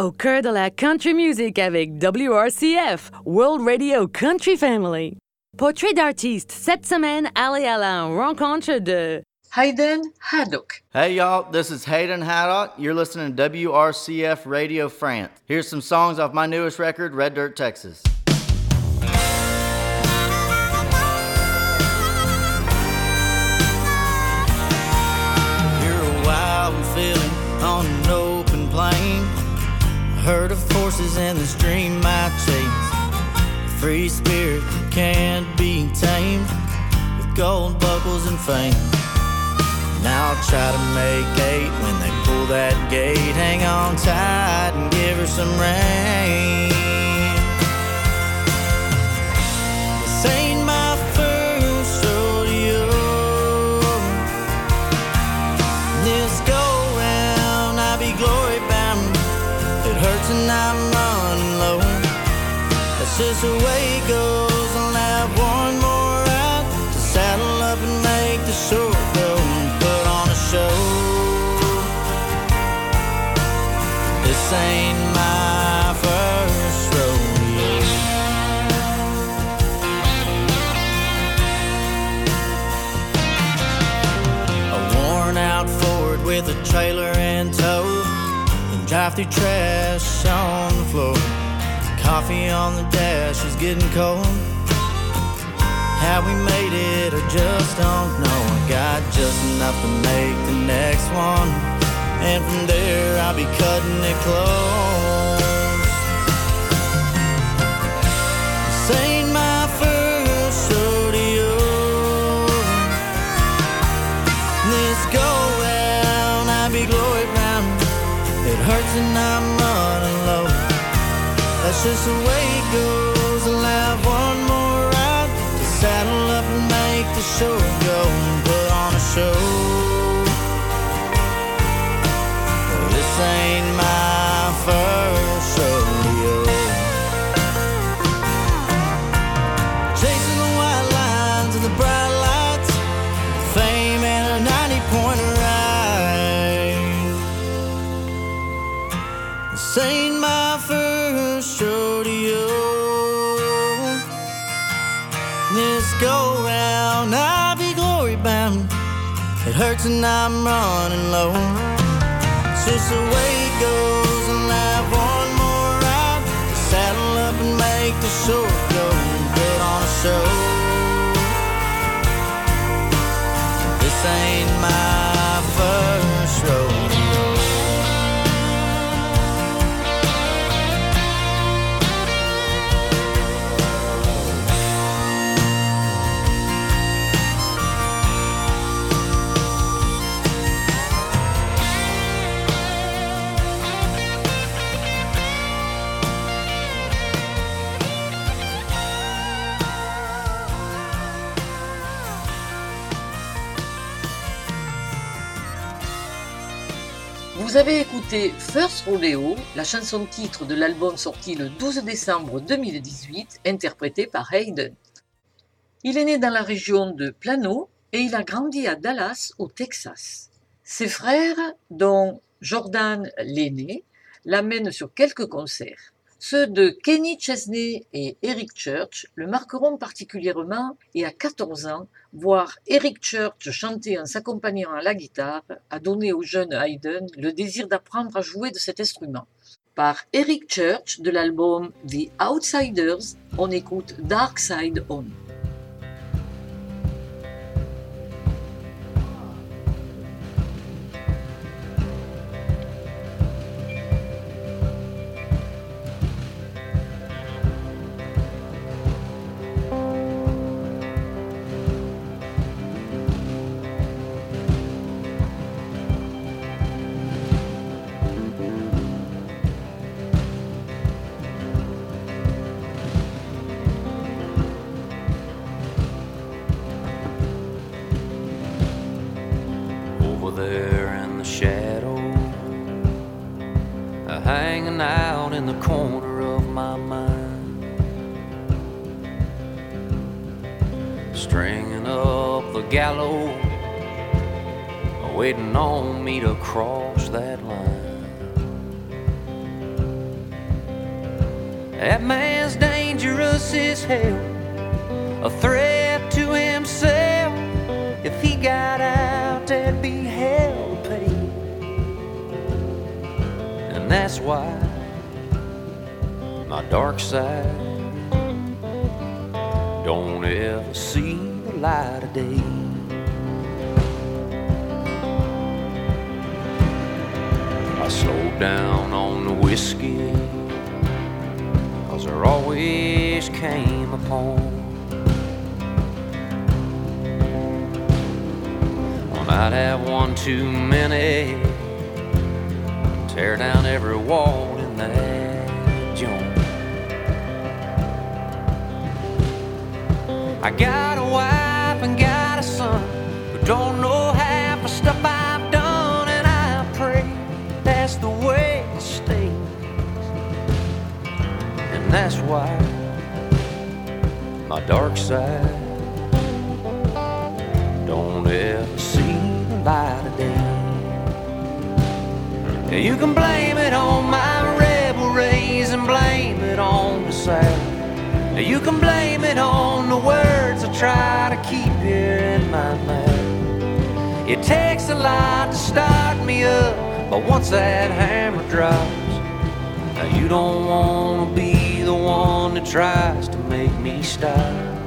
Au cœur de la country music avec WRCF, World Radio Country Family. Portrait d'artiste, cette semaine, allez à la rencontre de Hayden Haddock. Hey y'all, this is Hayden Haddock. You're listening to WRCF Radio France. Here's some songs off my newest record, Red Dirt, Texas. You're a wild feeling on an open plain. A herd of horses in the stream I chase. Free spirit can't be tamed with gold buckles and fame. Now I'll try to make eight when they pull that gate. Hang on tight and give her some rain. This ain't and I'm running low. That's just the way it goes. I'll have one more ride to saddle up and make the short go and put on a show. This ain't drive through trash on the floor. Coffee on the dash is getting cold. How we made it, I just don't know. I got just enough to make the next one. And from there, I'll be cutting it close. This ain't my first and I'm running low. That's just the way it goes. I'll have one more ride to saddle up and make the short go and put on a show. Well, this ain't And I'm running low. It's just the way it goes, and have one more ride to saddle up and make the short go put on a show. This ain't my first rodeo. Vous avez écouté First Rodeo, la chanson titre de l'album sorti le 12 décembre 2018, interprété par Hayden. Il est né dans la région de Plano et il a grandi à Dallas, au Texas. Ses frères, dont Jordan l'aîné, l'amènent sur quelques concerts. Ceux de Kenny Chesney et Eric Church le marqueront particulièrement et à 14 ans, voir Eric Church chanter en s'accompagnant à la guitare a donné au jeune Hayden le désir d'apprendre à jouer de cet instrument. Par Eric Church de l'album The Outsiders, on écoute Dark Side On. Stringing up the gallows, waiting on me to cross that line. That man's dangerous as hell, a threat to himself. If he got out, there'd be hell to pay. And that's why my dark side don't ever see the light of day. I slowed down on the whiskey, cause there always came a point when I'd have one too many, tear down every wall in that I got a wife and got a son who don't know half the stuff I've done, and I pray that's the way it stays. And that's why my dark side don't ever see the light of day. You can blame it on my rebel rays and blame it on the South. You can blame it on the words I try to keep here in my mouth. It takes a lot to start me up, but once that hammer drops, now you don't want to be the one that tries to make me stop.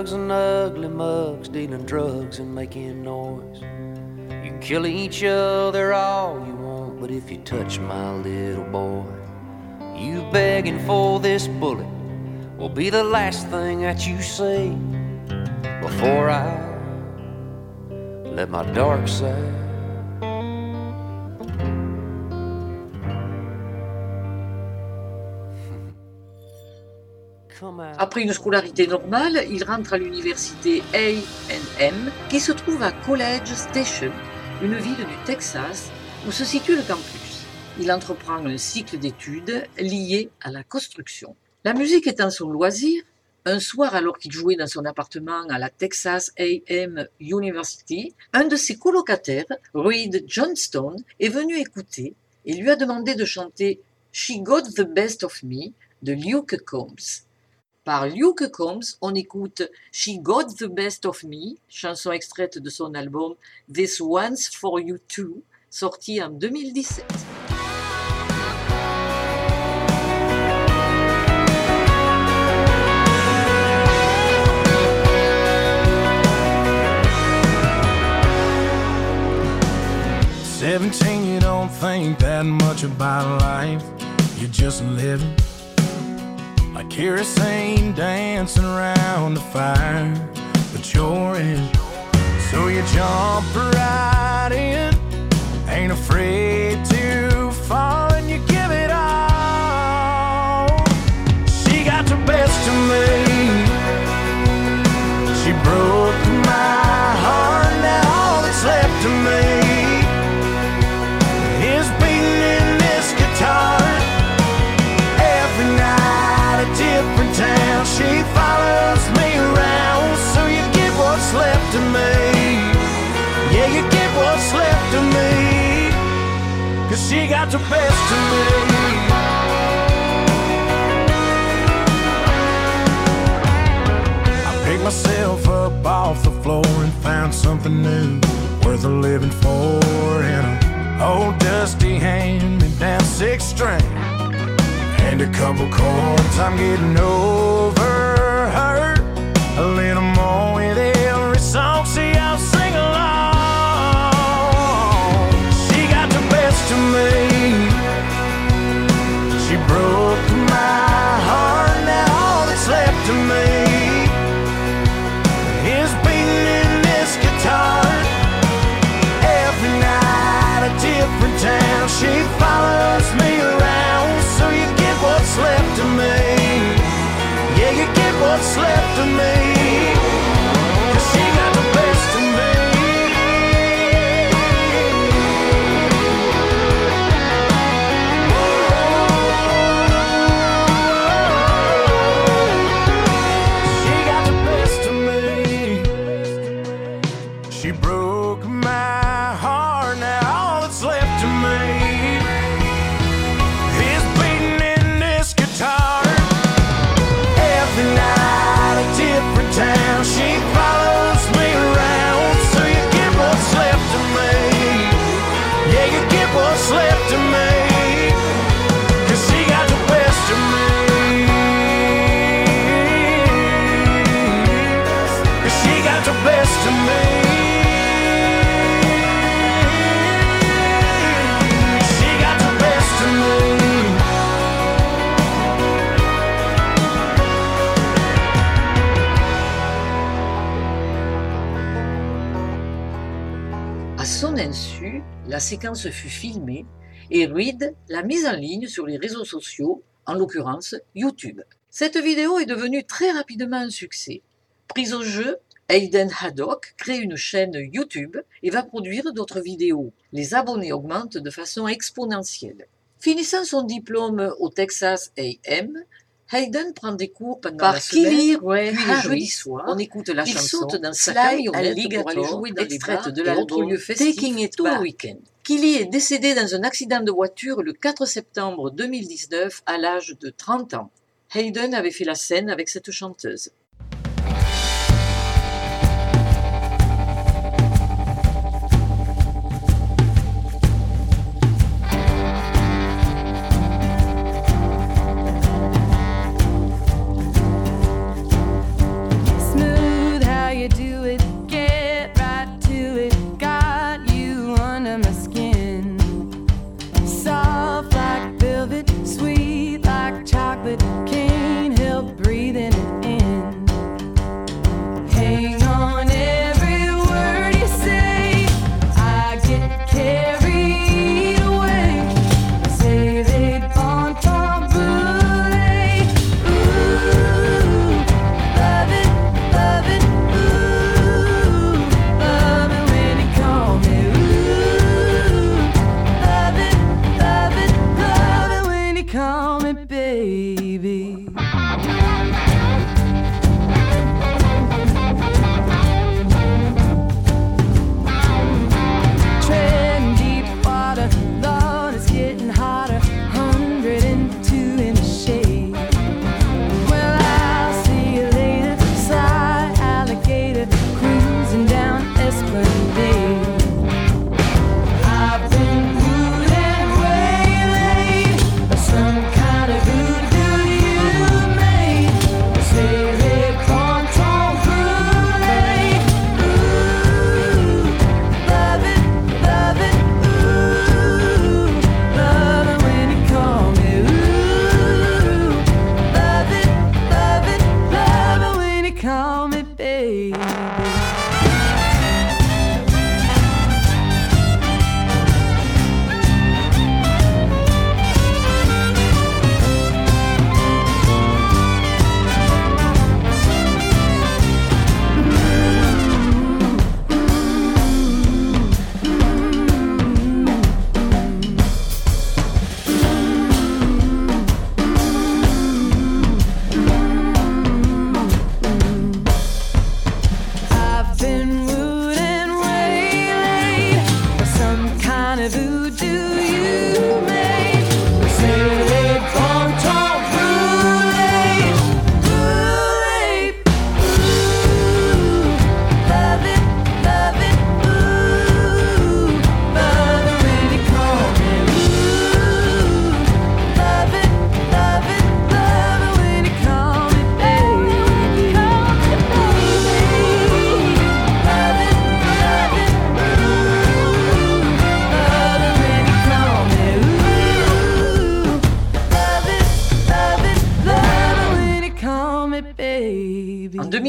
Thugs and ugly mugs dealing drugs and making noise. You can kill each other all you want, but if you touch my little boy, you begging for this bullet will be the last thing that you see before I let my dark side. Après une scolarité normale, il rentre à l'université A&M qui se trouve à College Station, une ville du Texas où se situe le campus. Il entreprend un cycle d'études lié à la construction. La musique étant son loisir, un soir alors qu'il jouait dans son appartement à la Texas A&M University, un de ses colocataires, Reed Johnstone, est venu écouter et lui a demandé de chanter She Got the Best of Me de Luke Combs. Par Luke Combs, on écoute She Got the Best of Me, chanson extraite de son album This One's for You Too, sorti en 2017. Seventeen, you don't think that much about life. You're just living. Kerosene dancing around the fire. But you're in. So you jump right in. Ain't afraid to fall myself up off the floor and found something new worth a living for in a old dusty hand me down six string and a couple chords. I'm getting over séquence fut filmée et Reed l'a mise en ligne sur les réseaux sociaux, en l'occurrence YouTube. Cette vidéo est devenue très rapidement un succès. Prise au jeu, Hayden Haddock crée une chaîne YouTube et va produire d'autres vidéos. Les abonnés augmentent de façon exponentielle. Finissant son diplôme au Texas A&M, Hayden prend des cours pendant Par la semaine, Ray puis le jeudi soir. on écoute la il chanson saute dans sa camionnette pour aller Alligator, jouer dans les bars de et l'album Taking It tout le week-end. Kelly est décédé dans un accident de voiture le 4 septembre 2019 à l'âge de 30 ans. Hayden avait fait la scène avec cette chanteuse.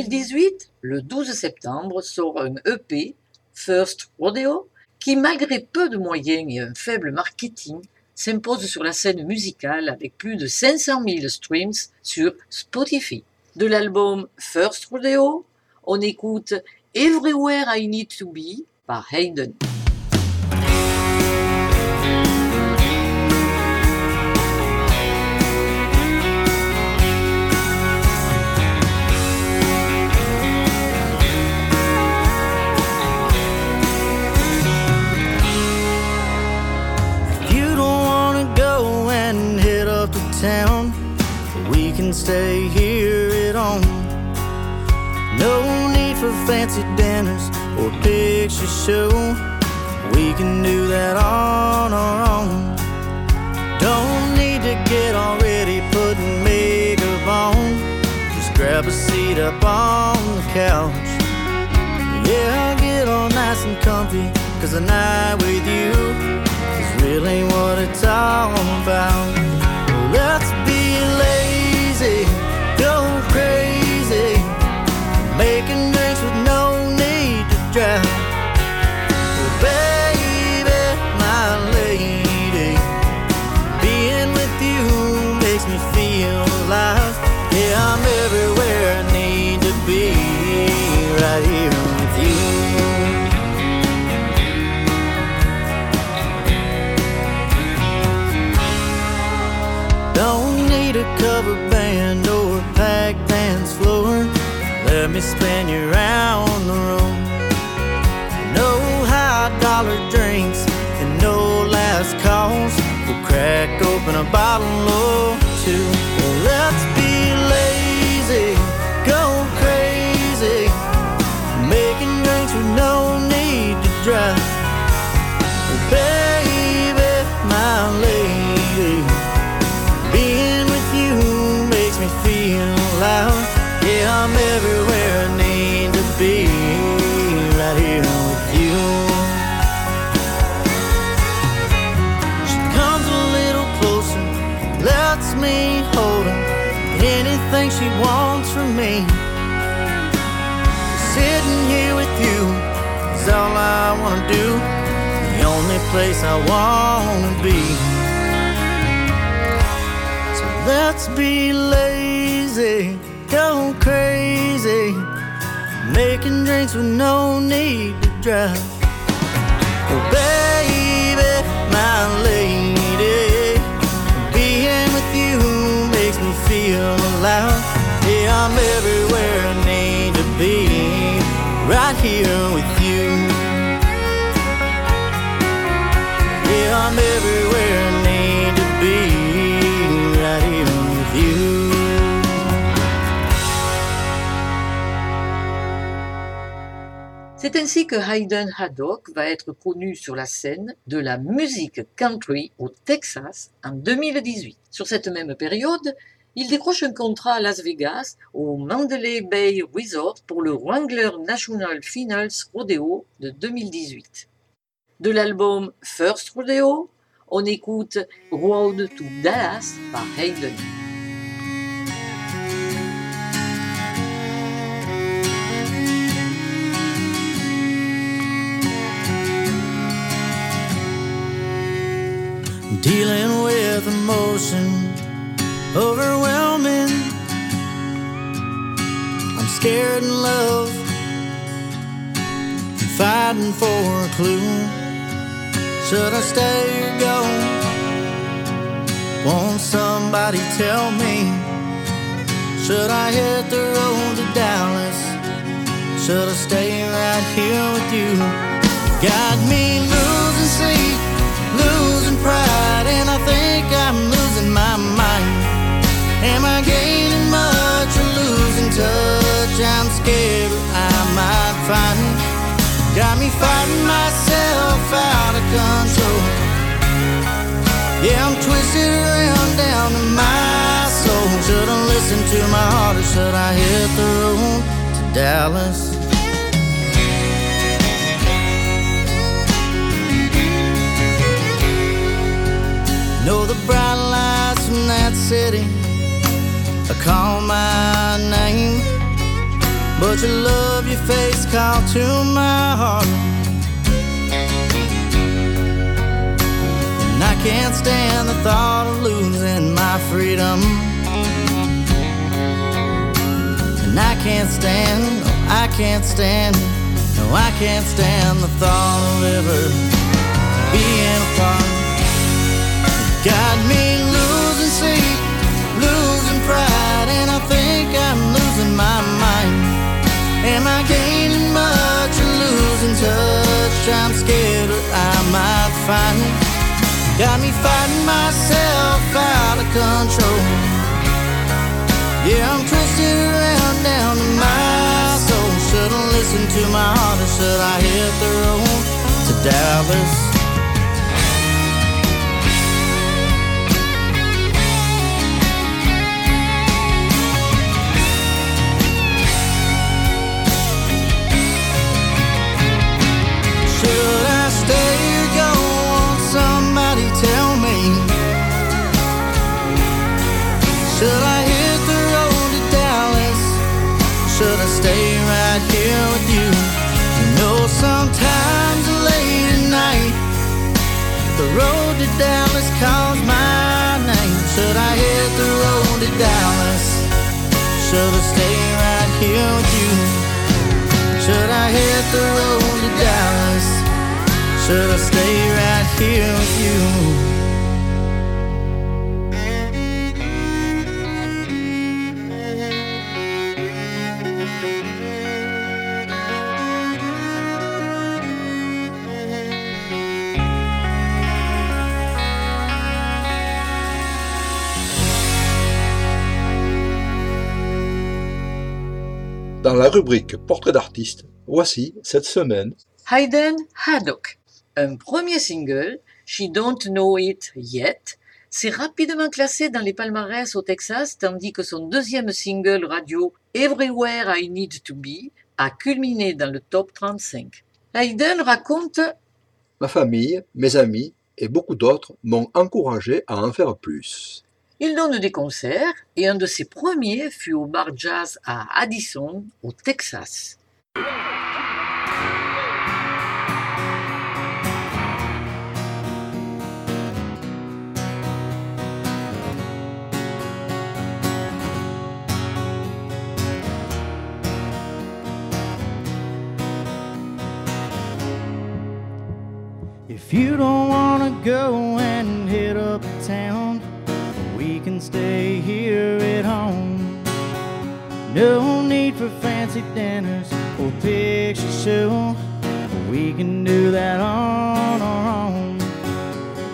2018, le 12 septembre, sort un EP, First Rodeo, qui, malgré peu de moyens et un faible marketing, s'impose sur la scène musicale avec plus de 500 000 streams sur Spotify. De l'album First Rodeo, on écoute Everywhere I Need to Be par Hayden. Stay here at home. No need for fancy dinners or picture show. We can do that on our own. Don't need to get all ready, putting makeup on. Just grab a seat up on the couch. Yeah, I'll get all nice and comfy, cause the night with you is really what it's all about. Let's be lazy, go crazy, Me spin you around the room. No high dollar drinks and no last calls. We'll crack open a bottle or two. Well, let's be lazy, go crazy, making drinks with no need to drive. Wanna do. The only place I wanna be. So let's be lazy, go crazy, making drinks with no need to drive. Oh, baby, my lady, being with you makes me feel alive. Yeah, I'm everywhere I need to be, right here with you. C'est ainsi que Hayden Haddock va être connu sur la scène de la musique country au Texas en 2018. Sur cette même période, il décroche un contrat à Las Vegas au Mandalay Bay Resort pour le Wrangler National Finals Rodeo de 2018. De l'album First Rodeo, on écoute Road to Dallas par Hayden. Dealing with emotion, overwhelming. I'm scared in love, fighting for a clue. Should I stay or go? Won't somebody tell me? Should I hit the road to Dallas? Should I stay right here with you? Got me losing sleep, losing pride, and I think I'm losing my mind. Am I gaining much or losing touch? I'm scared I might find. Got me fighting twisted around down to my soul. Should I listen to my heart or should I hit the road to Dallas? Know the bright lights from that city. I call my name, but your love, your face call to my heart. Can't stand the thought of losing my freedom. And I can't stand, no, I can't stand, no, I can't stand the thought of ever being apart. Got me losing sleep, losing pride, and I think I'm losing my mind. Am I gaining much or losing touch? I'm scared what I might find. Got me fighting myself out of control. Yeah, I'm twisted around down to my soul. Should've listened to my heart or should I hit the road to Dallas? Should I stay right here with you? Should I hit the road to Dallas? Should I stay right here with you? La rubrique Portrait d'artiste, voici cette semaine Hayden Haddock. Un premier single, She Don't Know It Yet, s'est rapidement classé dans les palmarès au Texas, tandis que son deuxième single radio, Everywhere I Need to Be, a culminé dans le top 35. Hayden raconte Ma famille, mes amis et beaucoup d'autres m'ont encouragé à en faire plus. Il donne des concerts et un de ses premiers fut au bar jazz à Addison, au Texas. We can stay here at home. No need for fancy dinners or picture show. We can do that on our own.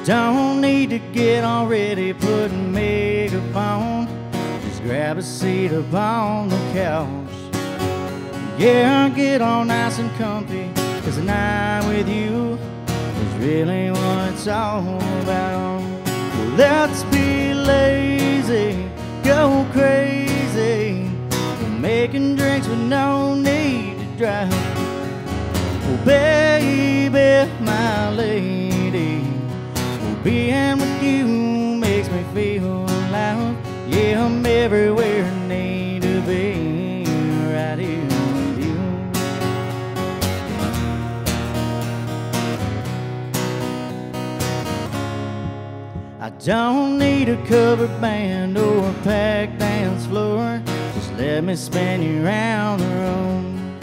Don't need to get all ready, putting makeup on. Just grab a seat upon the couch. Yeah, get all nice and comfy, cause a night with you is really what it's all about. Let's be lazy, go crazy. We're making drinks with no need to drive. Oh, baby, my lady, being with you makes me feel alive. Yeah, I'm everywhere I need to be, don't need a covered band or a packed dance floor. Just let me spin you around the room.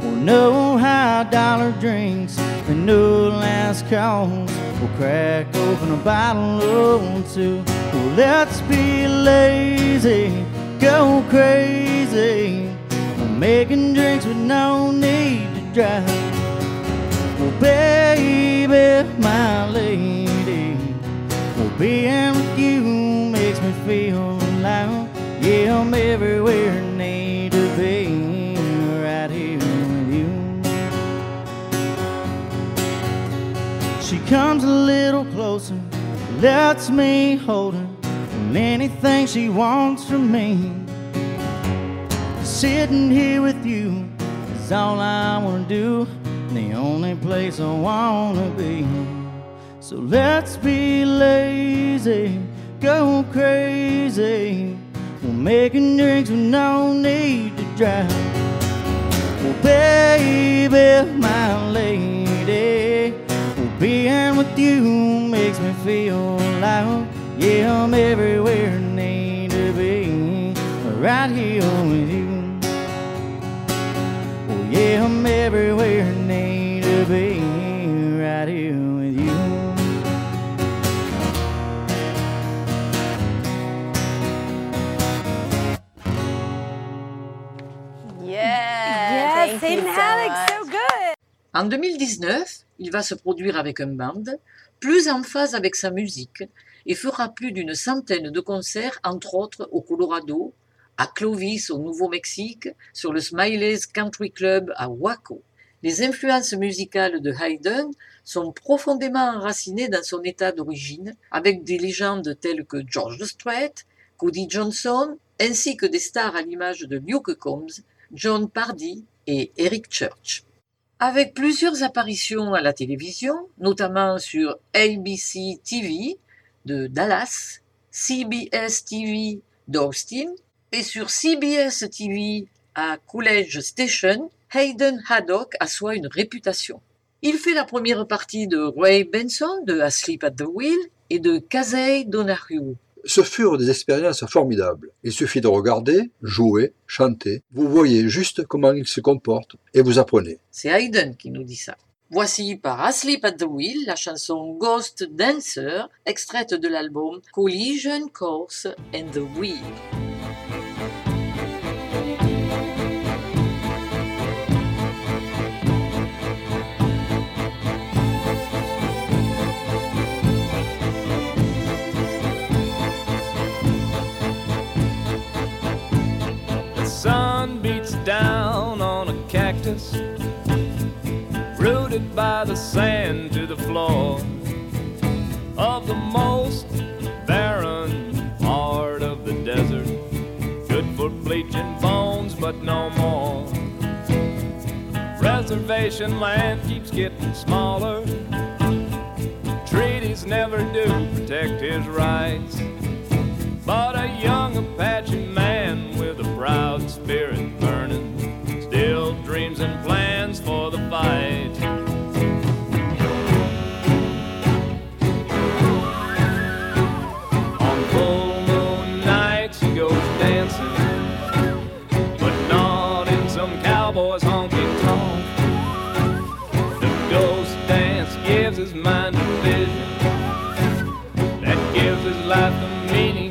Well, no high dollar drinks and no last calls. We'll crack open a bottle or two. Well, let's be lazy, go crazy. We're making drinks with no need to drive. Well, baby, my lady, being with you makes me feel alive. Yeah, I'm everywhere I need to be, right here with you. She comes a little closer, lets me hold her, and anything she wants from me. Sitting here with you is all I wanna do, and the only place I wanna be. So let's be lazy, go crazy. We're making drinks with no need to drive. Well, baby, my lady, well, being with you makes me feel alive. Yeah, I'm everywhere I need to be, right here with you. Oh, yeah, I'm everywhere So good. En 2019, il va se produire avec un band, plus en phase avec sa musique, et fera plus d'une centaine de concerts, entre autres au Colorado, à Clovis au Nouveau-Mexique, sur le Smiley's Country Club à Waco. Les influences musicales de Haydn sont profondément enracinées dans son état d'origine, avec des légendes telles que George Strait, Cody Johnson, ainsi que des stars à l'image de Luke Combs, John Pardy et Eric Church. Avec plusieurs apparitions à la télévision, notamment sur ABC TV de Dallas, CBS TV d'Austin et sur CBS TV à Coolidge Station, Hayden Haddock assoit une réputation. Il fait la première partie de Ray Benson de Asleep at the Wheel et de Casey Donahue. Ce furent des expériences formidables. Il suffit de regarder, jouer, chanter. Vous voyez juste comment ils se comportent et vous apprenez. C'est Hayden qui nous dit ça. Voici par Asleep at the Wheel la chanson Ghost Dancer, extraite de l'album Collision Course and the Wheel. Down on a cactus, rooted by the sand to the floor of the most barren part of the desert. Good for bleaching bones, but no more. Reservation land keeps getting smaller. Treaties never do protect his rights. But a young Apache man with a proud spirit still dreams and plans for the fight. On full moon nights he goes dancing, but not in some cowboy's honky tonk. The ghost dance gives his mind a vision that gives his life the meaning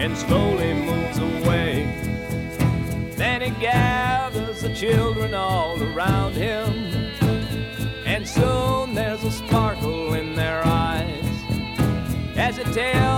and slowly moves away. Then he gathers the children all around him, and soon there's a sparkle in their eyes as it tells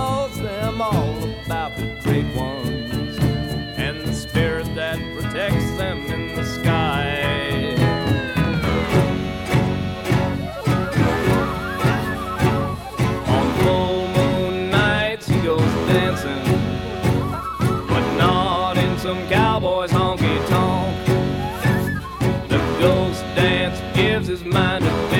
his mind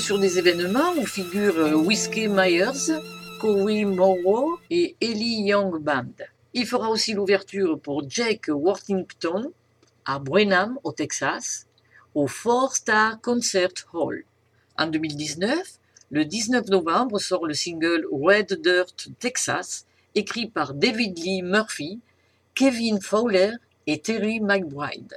sur des événements où figurent euh, Whiskey Myers, Corey Morrow et Ellie Young Band. Il fera aussi l'ouverture pour Jake Worthington à Brenham, au Texas, au Four Star Concert Hall. En 2019, le 19 novembre sort le single Red Dirt Texas, écrit par David Lee Murphy, Kevin Fowler et Terry McBride.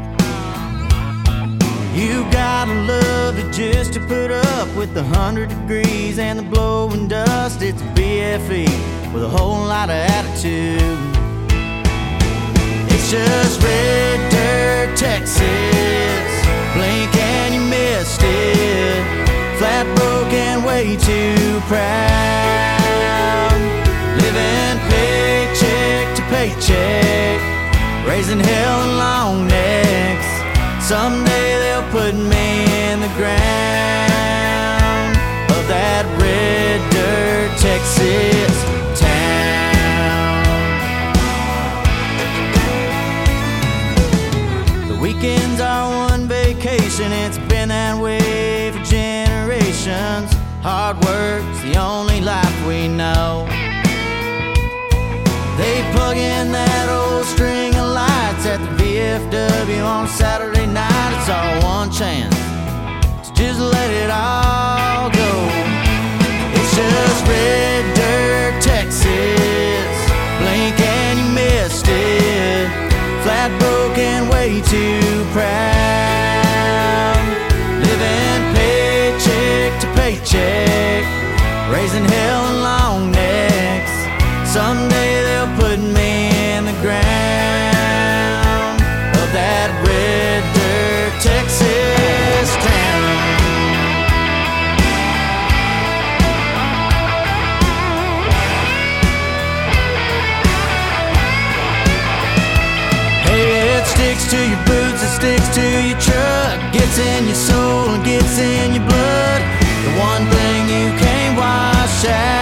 You gotta love it just to put up with the hundred degrees and the blowing dust. It's BFE with a whole lot of attitude. It's just red dirt Texas. Blink and you missed it. Flat broken, way too proud. Living paycheck to paycheck. Raising hell and long necks. Someday they'll put me in the ground of that red dirt Texas town. The weekends are one vacation, it's been that way for generations. Hard work's the only life we know. They plug in that old string of lights at the VFW on Saturday. It's our one chance to just let it all go. It's just red dirt Texas. Blink and you missed it. Flat broken, way too proud. Living paycheck to paycheck. Raising hell and long necks. Someday they'll put me sticks to your truck, gets in your soul and gets in your blood. The one thing you can't wash out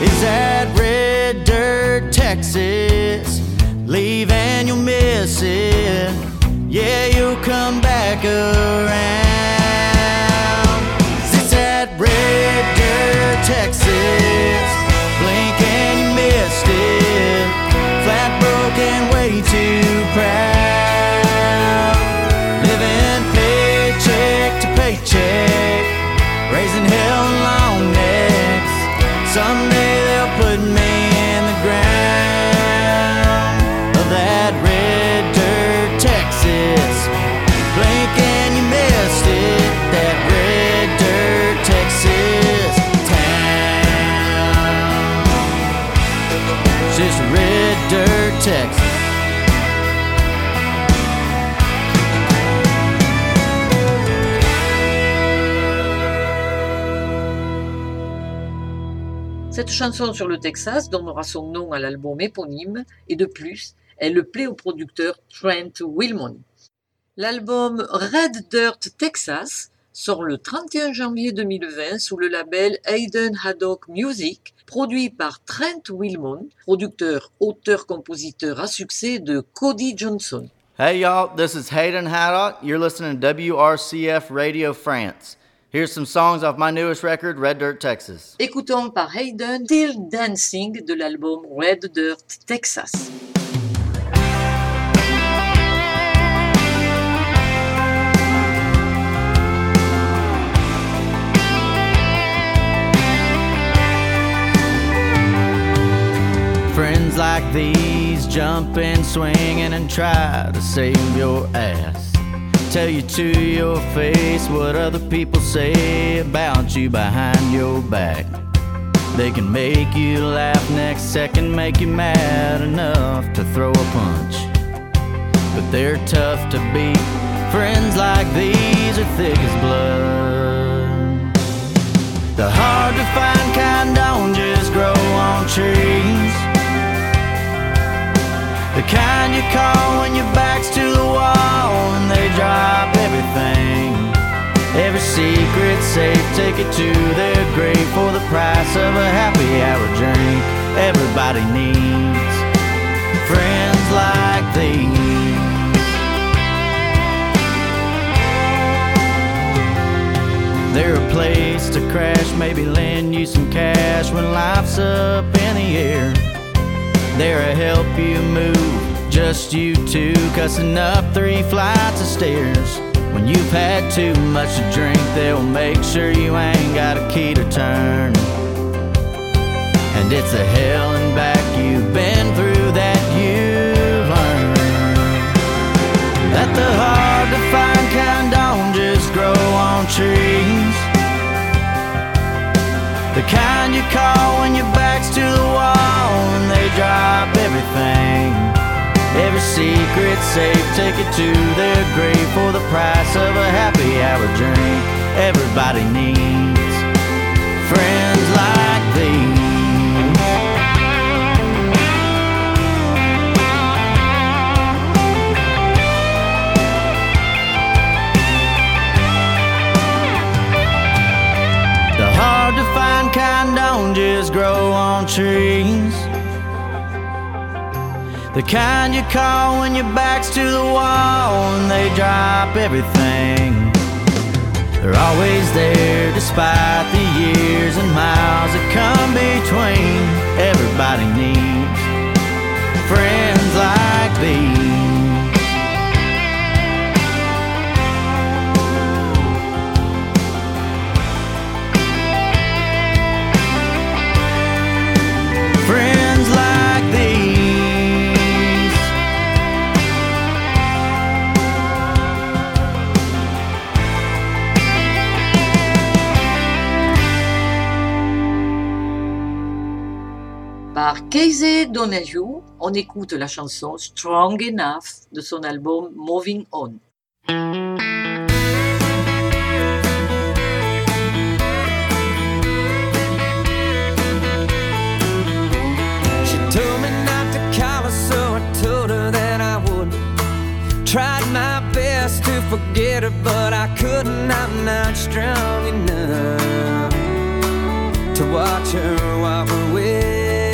is that red dirt Texas. Leave and you'll miss it. Yeah, you'll come back around. It's that red dirt Texas. Blink and you missed it. Flat broken, way too proud. Paycheck. Raising hell and long necks. Someday they'll put me in the ground of that red dirt Texas. Blink and you missed it. That red dirt Texas town. It's just red dirt Texas. Chanson sur le Texas donnera son nom à l'album éponyme et de plus, elle plaît au producteur Trent Wilmon. L'album Red Dirt Texas sort le 31 janvier 2020 sous le label Hayden Haddock Music, produit par Trent Wilmon, producteur, auteur, compositeur à succès de Cody Johnson. Hey y'all, this is Hayden Haddock. You're listening to WRCF Radio France. Here's some songs off my newest record, Red Dirt Texas. Écoutons par Hayden Still Dancing de l'album Red Dirt Texas. Friends like these jump and swinging and try to save your ass. Tell you to your face what other people say about you behind your back. They can make you laugh next second, make you mad enough to throw a punch. But they're tough to beat. Friends like these are thick as blood. The hard to find kind don't just grow on trees. The kind you call when your back's to the wall and they drop everything. Every secret safe, take it to their grave for the price of a happy hour drink. Everybody needs friends like these. They're a place to crash, maybe lend you some cash when life's up in the air. They're a help you move, just you two cussing up three flights of stairs. When you've had too much to drink, they'll make sure you ain't got a key to turn. And it's a hell and back you've been through that you've learned. That the hard to find kind don't just grow on trees. Kind you call when your back's to the wall and they drop everything. everything. Every secret safe, take it to their grave for the price of a happy hour drink. Everybody needs friends like these. Hard to find kind don't just grow on trees. The kind you call when your back's to the wall and they drop everything. They're always there despite the years and miles that come between. Everybody needs friends like these. Par Casey Donahue, on écoute la chanson Strong Enough de son album Moving On. But I couldn't. I'm not strong enough to watch her walk away.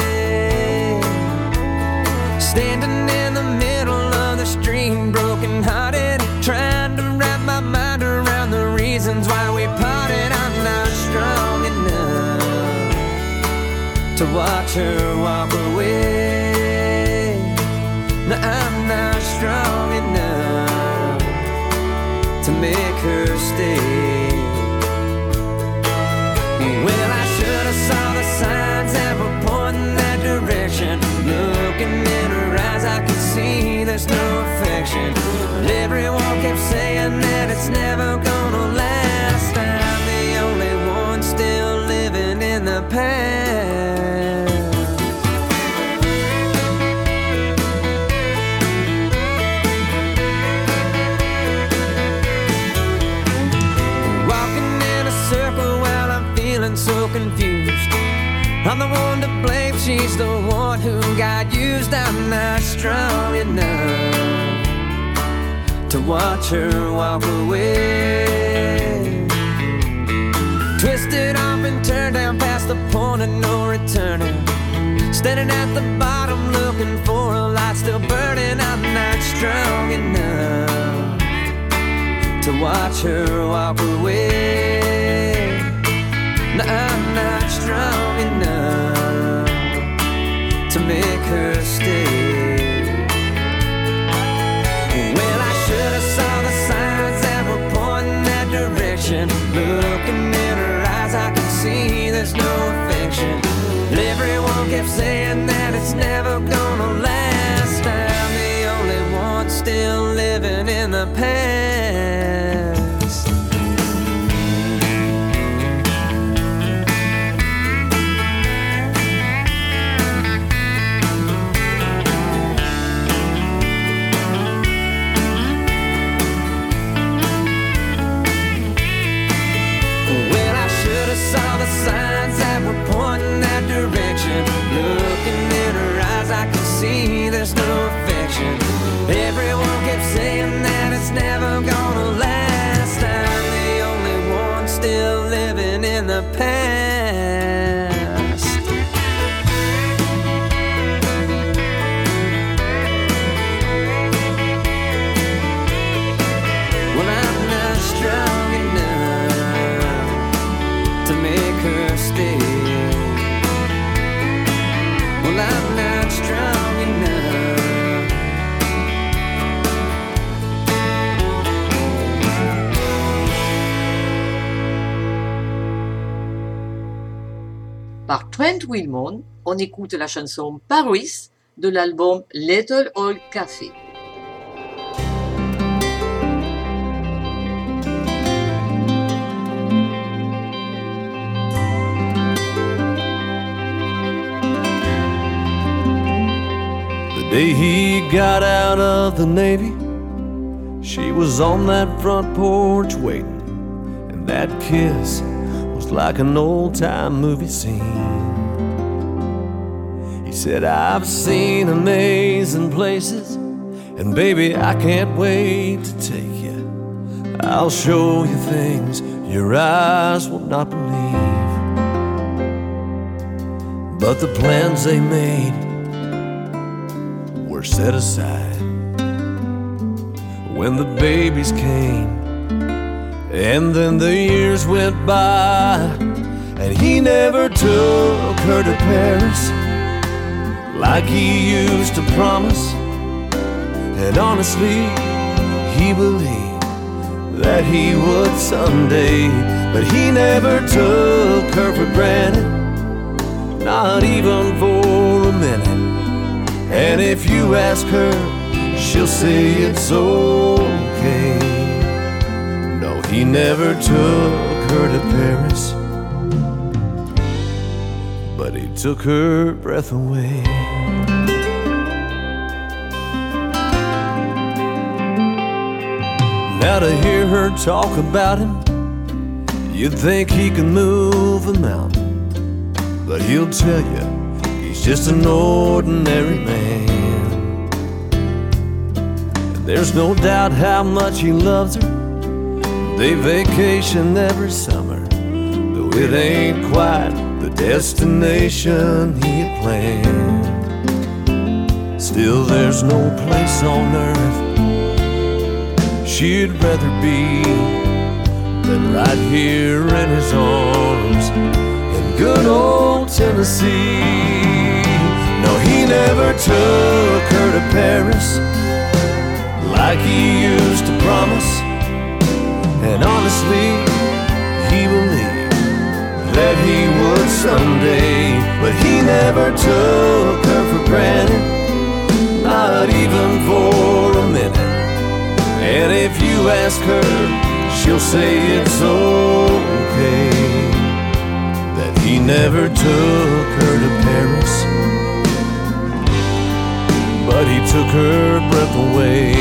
Standing in the middle of the street, broken hearted, trying to wrap my mind around the reasons why we parted. I'm not strong enough to watch her walk away. No, I'm not strong make her stay. Confused. I'm the one to blame, she's the one who got used. I'm not strong enough to watch her walk away. Twisted off and turned down past the point of no returning. Standing at the bottom looking for a light still burning. I'm not strong enough to watch her walk away. No, I'm not strong enough to make her stay. Well, I should have saw the signs that were pointing that direction. Looking in her eyes, I could see there's no affection. Everyone kept saying that it's never gonna last. I'm the only one still living in the past. Trent on écoute la chanson Paris de l'album Little Old Café. The day he got out of the Navy, she was on that front porch waiting, and that kiss was like an old time movie scene. He said, I've seen amazing places, and baby, I can't wait to take you. I'll show you things your eyes will not believe. But the plans they made were set aside when the babies came. And then the years went by, and he never took her to Paris like he used to promise. And honestly, he believed that he would someday, but he never took her for granted, not even for a minute. And if you ask her, she'll say it's okay. No, he never took her to Paris, but he took her breath away. Now to hear her talk about him, you'd think he can move a mountain. But he'll tell you he's just an ordinary man. And there's no doubt how much he loves her. They vacation every summer, though it ain't quite the destination he planned. Still, there's no place on earth she'd rather be than right here in his arms in good old Tennessee. No, he never took her to Paris like he used to promise. And honestly, he believed that he would someday, but he never took her for granted, not even for. And if you ask her, she'll say it's okay that he never took her to Paris. But he took her breath away.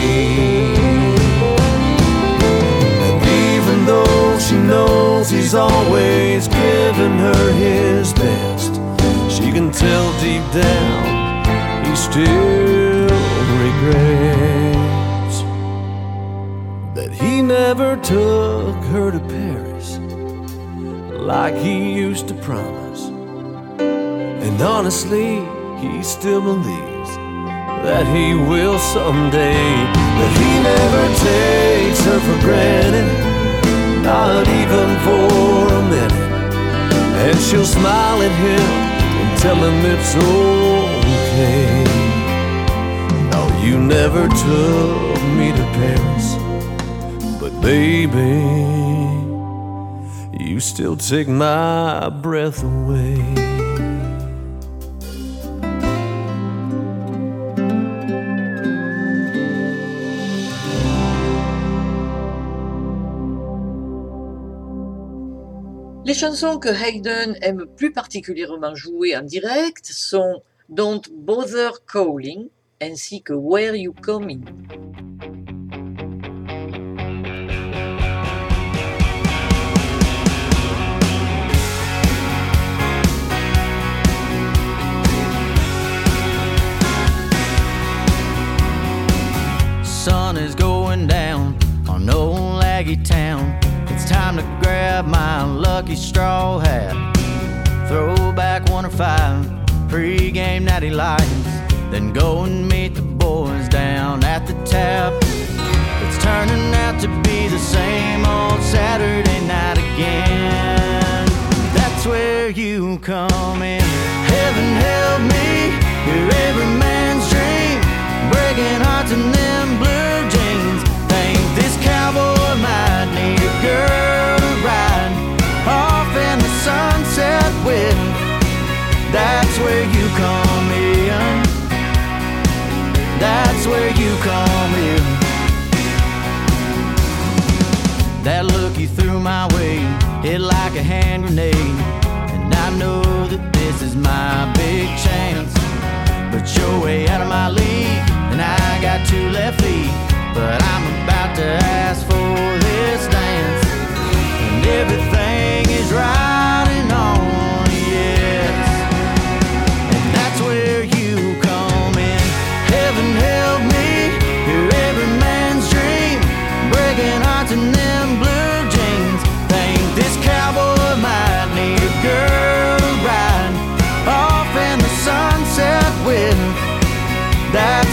And even though she knows he's always given her his best, she can tell deep down never took her to Paris like he used to promise. And honestly, he still believes that he will someday. But he never takes her for granted, not even for a minute. And she'll smile at him and tell him it's okay. No, you never took me to Paris. You still take my breath away. Les chansons que Hayden aime plus particulièrement jouer en direct sont Don't Bother Calling ainsi que Where You Coming. Sun is going down on old Aggie Town. It's time to grab my lucky straw hat. Throw back one or five pre-game natty lights. Then go and meet the boys down at the tap. It's turning out to be the same old Saturday night again. That's where you come in. Heaven help me, you're every man's dream. Breaking hearts in them blue jeans. Think this cowboy might need a girl to ride off in the sunset with. That's where you come in. That's where you come in. That look you threw my way hit like a hand grenade. And I know that this is my big chance. But you're way out of my league, and I got two left feet. But I'm about to ask for this dance, and everything is riding That's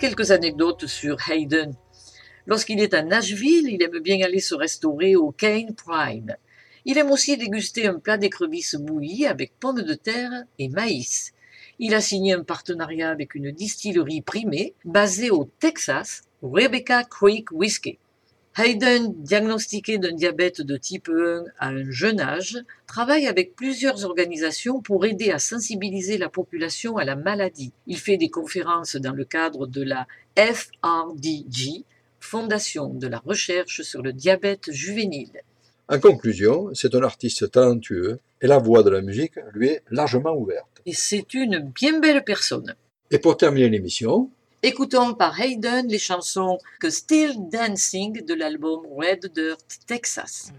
quelques anecdotes sur Hayden. Lorsqu'il est à Nashville, il aime bien aller se restaurer au Cane Prime. Il aime aussi déguster un plat d'écrevisses bouillies avec pommes de terre et maïs. Il a signé un partenariat avec une distillerie primée basée au Texas, Rebecca Creek Whiskey. Hayden, diagnostiqué d'un diabète de type 1 à un jeune âge, travaille avec plusieurs organisations pour aider à sensibiliser la population à la maladie. Il fait des conférences dans le cadre de la FRDG, Fondation de la recherche sur le diabète juvénile. En conclusion, c'est un artiste talentueux et la voie de la musique lui est largement ouverte. Et c'est une bien belle personne. Et pour terminer l'émission, Écoutons par Hayden les chansons que Still Dancing de l'album Red Dirt Texas.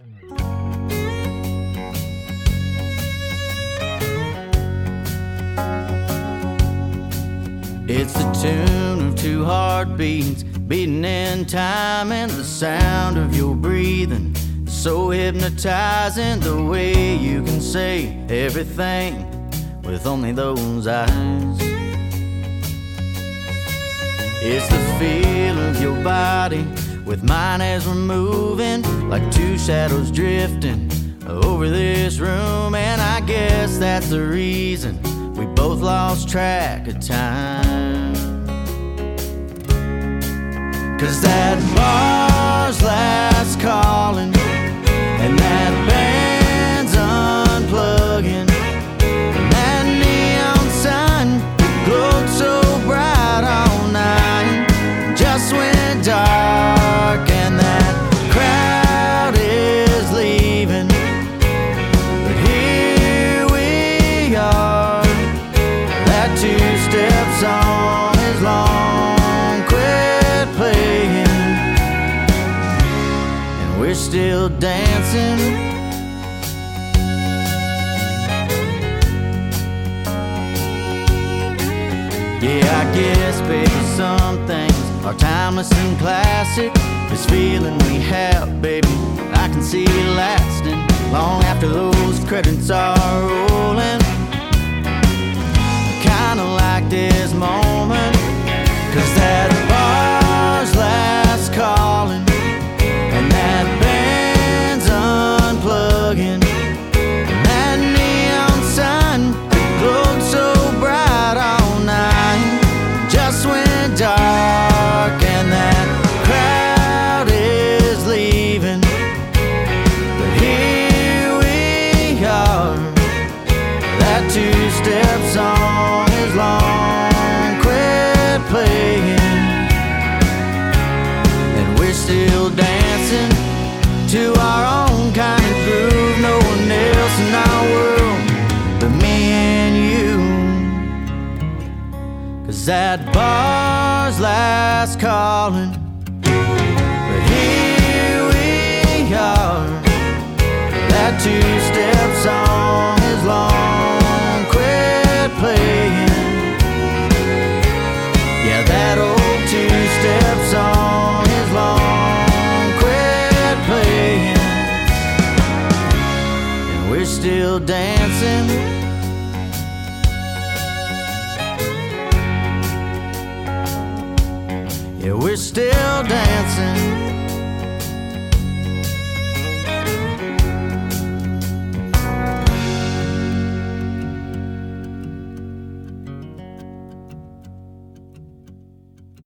It's the tune of two heartbeats beating in time, and the sound of your breathing. So hypnotizing the way you can say everything with only those eyes. It's the feel of your body with mine as we're moving like two shadows drifting over this room. And I guess that's the reason we both lost track of time. Cause that bar's last calling, and that dancing. Yeah, I guess, baby, some things are timeless and classic. This feeling we have, baby, I can see it lasting long after those credits are rolling. last calling. But here we are, that two step song is long. Quit playing. Yeah, that old two step song is long. Quit playing. And we're still dancing.